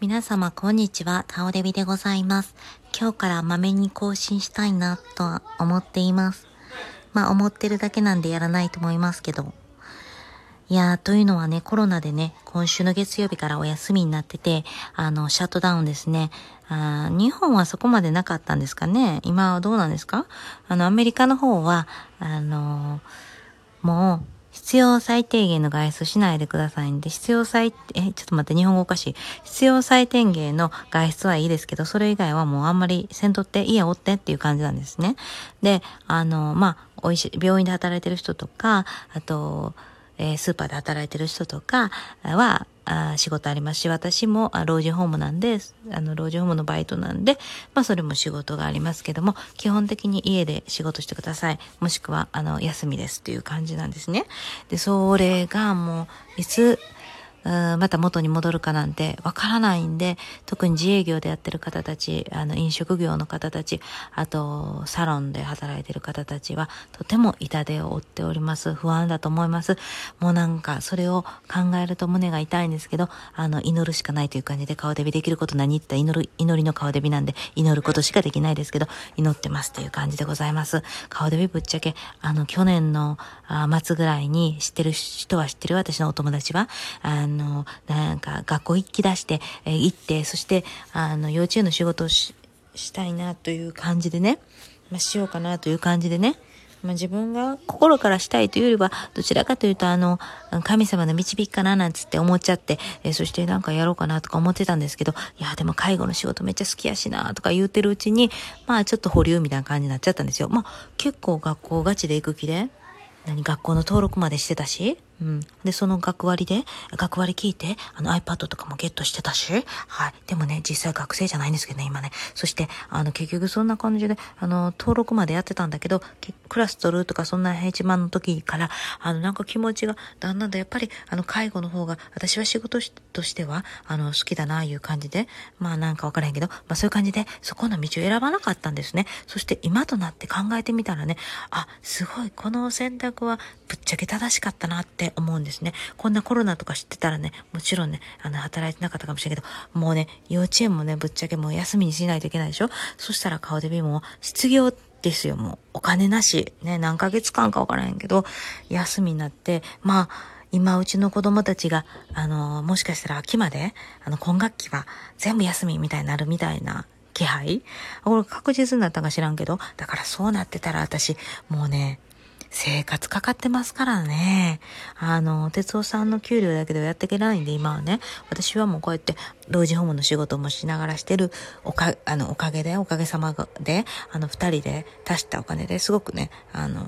皆様こんにちは、タオデビでございます。今日からまめに更新したいなとは思っています。まあ思ってるだけなんでやらないと思いますけど。いやー、というのはね、コロナでね、今週の月曜日からお休みになってて、あの、シャットダウンですね。あ日本はそこまでなかったんですかね今はどうなんですか？あの、アメリカの方は、あのーもう、必要最低限の外出しないでくださいんで、必要最、え、ちょっと待って、日本語おかしい。必要最低限の外出はいいですけど、それ以外はもうあんまりせんとって、家おってっていう感じなんですね。で、あの、まあ、おいし、病院で働いてる人とか、あと、えースーパーで働いてる人とかは、あ仕事ありますし、私も老人ホームなんで、あの、老人ホームのバイトなんで、まあ、それも仕事がありますけども、基本的に家で仕事してください。もしくは、あの、休みですっていう感じなんですね。で、それがもう、いつ、また元に戻るかなんてわからないんで、特に自営業でやってる方たち、あの、飲食業の方たち、あと、サロンで働いてる方たちは、とても痛手を負っております。不安だと思います。もうなんか、それを考えると胸が痛いんですけど、あの、祈るしかないという感じで、顔デビできること何言った祈る、祈りの顔デビなんで、祈ることしかできないですけど、祈ってますという感じでございます。顔デビぶっちゃけ、あの、去年のあ末ぐらいに知ってる人は知ってる私のお友達は、あの、のなんか学校行き出して、えー行って、そして、あの、幼稚園の仕事をししたいなという感じでね、まあ、しようかなという感じでね、まあ、自分が心からしたいというよりは、どちらかというと、あの、神様の導きかななんつって思っちゃって、えーそしてなんかやろうかなとか思ってたんですけど、いや、でも介護の仕事めっちゃ好きやしなとか言ってるうちに、まあちょっと保留みたいな感じになっちゃったんですよ。まあ結構学校ガチで行く気で、何学校の登録までしてたし、うん。で、その学割で、学割聞いて、あの iPad とかもゲットしてたし、はい。でもね、実際学生じゃないんですけどね、今ね。そして、あの、結局そんな感じで、あの、登録までやってたんだけど、クラス取るとかそんな平地番の時から、あの、なんか気持ちが、だんだんだやっぱり、あの、介護の方が、私は仕事としては、あの、好きだな、いう感じで、まあなんかわからへんけど、まあそういう感じで、そこの道を選ばなかったんですね。そして今となって考えてみたらね、あ、すごい、この選択はぶっちゃけ正しかったなってって思うんですね。こんなコロナとか知ってたらね、もちろんね、あの、働いてなかったかもしれんけど、もうね、幼稚園もね、ぶっちゃけもう休みにしないといけないでしょ？そしたら顔デビも失業ですよ、もう。お金なし。ね、何ヶ月間かわからへんけど、休みになって、まあ、今、うちの子供たちが、あの、もしかしたら秋まで、あの、今学期は全部休みみたいになるみたいな気配？これ確実になったか知らんけど、だからそうなってたら私、もうね、生活かかってますからね。あの、哲夫さんの給料だけではやっていけないんで、今はね、私はもうこうやって、老人ホームの仕事もしながらしてる、おか、あの、おかげで、おかげさまで、あの、二人で足したお金ですごくね、あの、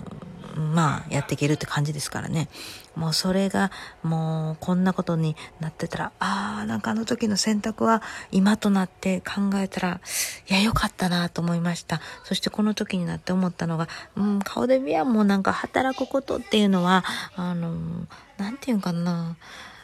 まあ、やっていけるって感じですからね。もうそれが、もう、こんなことになってたら、ああ、なんかあの時の選択は、今となって考えたら、いや、よかったなと思いました。そしてこの時になって思ったのが、うん、顔で見はもうなんか働くことっていうのは、あの、なんていうんかな、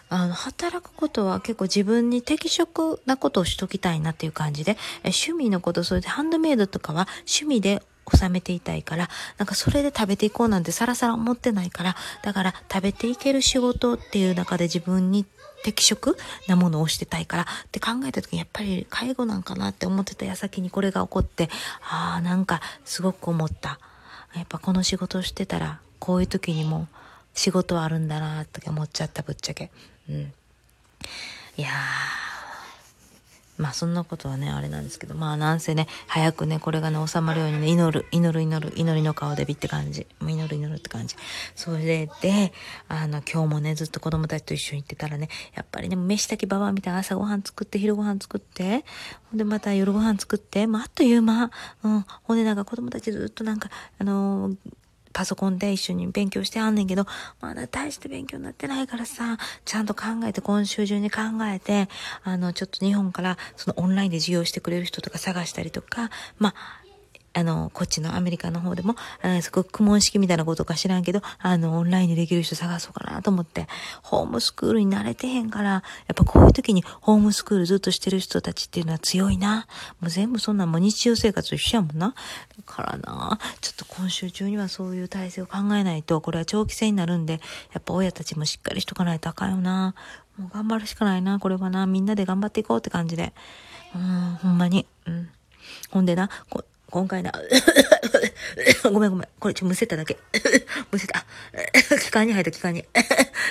あの、働くことは結構自分に適職なことをしときたいなっていう感じで、え趣味のこと、それでハンドメイドとかは趣味で収めていたいから、なんかそれで食べていこうなんてさらさら思ってないから、だから食べていける仕事っていう中で自分に適職なものをしてたいからって考えた時にやっぱり介護なんかなって思ってた矢先にこれが起こって、ああ、なんかすごく思った。やっぱこの仕事をしてたら、こういう時にも仕事はあるんだなって思っちゃった、ぶっちゃけ。うん。いやー。まあそんなことはね、あれなんですけど、まあなんせね、早くね、これがね、収まるようにね、祈る、祈る、祈る、祈りの顔でびって感じ。もう祈る、祈るって感じ。それで、あの、今日もね、ずっと子供たちと一緒に行ってたらね、やっぱりね、飯炊きばばみたいな朝ごはん作って、昼ごはん作って、ほんでまた夜ごはん作って、まああっという間、うん、ほんでなんか子供たちずっとなんか、あのーパソコンで一緒に勉強してあんねんけど、まだ大して勉強になってないからさ、ちゃんと考えて、今週中に考えて、あの、ちょっと日本から、そのオンラインで授業してくれる人とか探したりとか、まあ、あの、こっちのアメリカの方でも、あのすごく苦問式みたいなことか知らんけど、あの、オンラインでできる人探そうかなと思って、ホームスクールに慣れてへんから、やっぱこういう時にホームスクールずっとしてる人たちっていうのは強いな。もう全部そんなもう日常生活一緒やもんな。だからな、ちょっと今週中にはそういう体制を考えないと、これは長期戦になるんで、やっぱ親たちもしっかりしとかないとあかんよな。もう頑張るしかないな、これはな。みんなで頑張っていこうって感じで。うん、ほんまに。うん。ほんでな、こ今回な、ごめんごめん。これちょ、むせただけ。むせた。気管に入った気管に。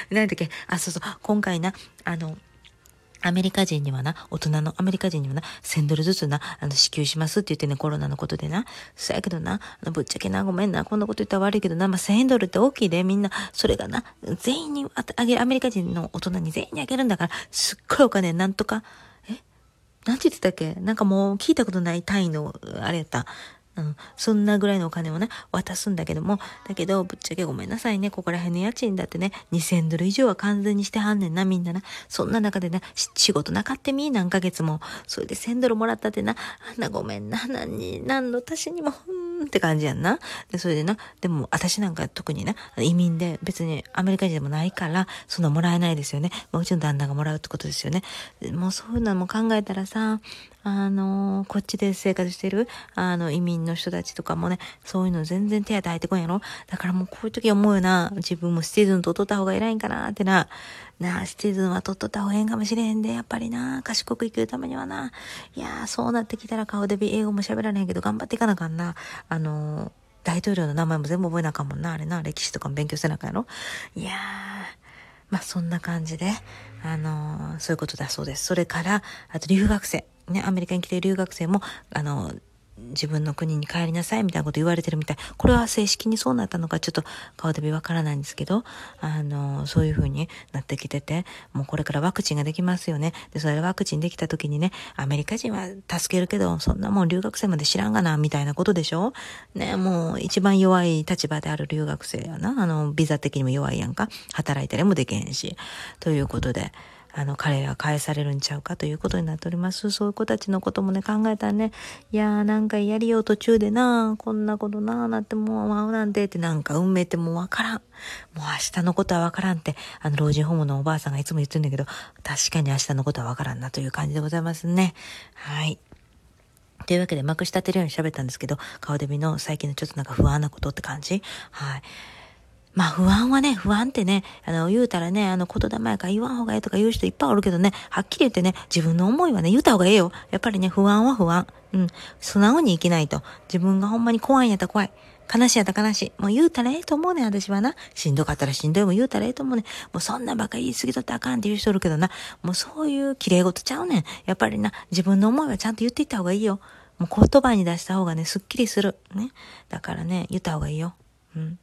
何だっけ？あ、そうそう。今回な、あの、アメリカ人にはな、大人のアメリカ人にはな、1000ドルずつな、あの、支給しますって言ってね、コロナのことでな。そやけどな、ぶっちゃけな、ごめんな、こんなこと言ったら悪いけどな、まあ、1000ドルって大きいで、みんな、それがな、全員にあげる、アメリカ人の大人に全員にあげるんだから、すっごいお金、なんとか、え？なんて言ってたっけ？なんかもう聞いたことない単位の、あれやった。うん、そんなぐらいのお金をね、渡すんだけども、だけど、ぶっちゃけごめんなさいね、ここら辺の家賃だってね、2000ドル以上は完全にしてはんねんな、みんなな。そんな中でね、仕事なかってみ、何ヶ月も。それで1000ドルもらったってな、あんなごめんな、何に、何の足しにも、んって感じやんな。で、それでな、でも私なんか特にね、移民で別にアメリカ人でもないから、そんなもらえないですよね。まあ、うちの旦那がもらうってことですよね。もうそういうのも考えたらさ、あのー、こっちで生活してる、あの、移民の人たちとかもね、そういうの全然手当入ってこんやろ？だからもうこういう時思うよな。自分もシティズンと取った方が偉いんかなってな。なあ、シティズンは取っとった方がええんかもしれへんで、やっぱりな。賢く生きるためにはな。いやー、そうなってきたら顔でビ英語も喋られへんけど、頑張っていかなあかんな。あのー、大統領の名前も全部覚えなあかんもんな。あれな、歴史とかも勉強せなあかんやろ？いやー、まあ、そんな感じで、あのー、そういうことだそうです。それから、あと留学生。ね、アメリカに来ている留学生も、あの、自分の国に帰りなさいみたいなこと言われてるみたい。これは正式にそうなったのかちょっと顔でびわからないんですけど、あの、そういう風になってきてて、もうこれからワクチンができますよね。で、それでワクチンできた時にね、アメリカ人は助けるけど、そんなもん留学生まで知らんがな、みたいなことでしょ？ね、もう一番弱い立場である留学生やな。あの、ビザ的にも弱いやんか。働いたりもできへんし。ということで、あの、彼ら返されるんちゃうかということになっております。そういう子たちのこともね、考えたらね、いやーなんかやりよう途中でな、こんなことな、なってもう会うなんてってなんか運命ってもうわからん。もう明日のことはわからんって、あの、老人ホームのおばあさんがいつも言ってるんだけど、確かに明日のことはわからんなという感じでございますね。はい。というわけで、まくし立てるように喋ったんですけど、顔デビの最近のちょっとなんか不安なことって感じ？はい。まあ不安はね、不安ってね、あの、言うたらね、あの、言霊やから言わん方がええとか言う人いっぱいおるけどね、はっきり言ってね、自分の思いはね、言うた方がええよ。やっぱりね、不安は不安。うん。素直に生きないと。自分がほんまに怖いんやったら怖い。悲しいやったら悲しい。もう言うたらええと思うね、私はな。しんどかったらしんどいも言うたらええと思うね。もうそんなばっか言い過ぎとってあかんって言う人おるけどな。もうそういう綺麗事ちゃうねん。やっぱりな、自分の思いはちゃんと言っていった方がいいよ。もう言葉に出した方がね、すっきりする。ね。だからね、言った方がいいよ。うん。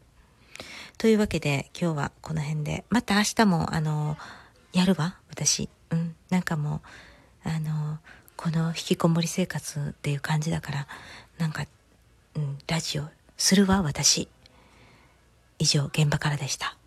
というわけで今日はこの辺で、また明日もあの、やるわ、私。うん、なんかもう、あの、この引きこもり生活っていう感じだから、なんか、うん、ラジオするわ、私。以上、現場からでした。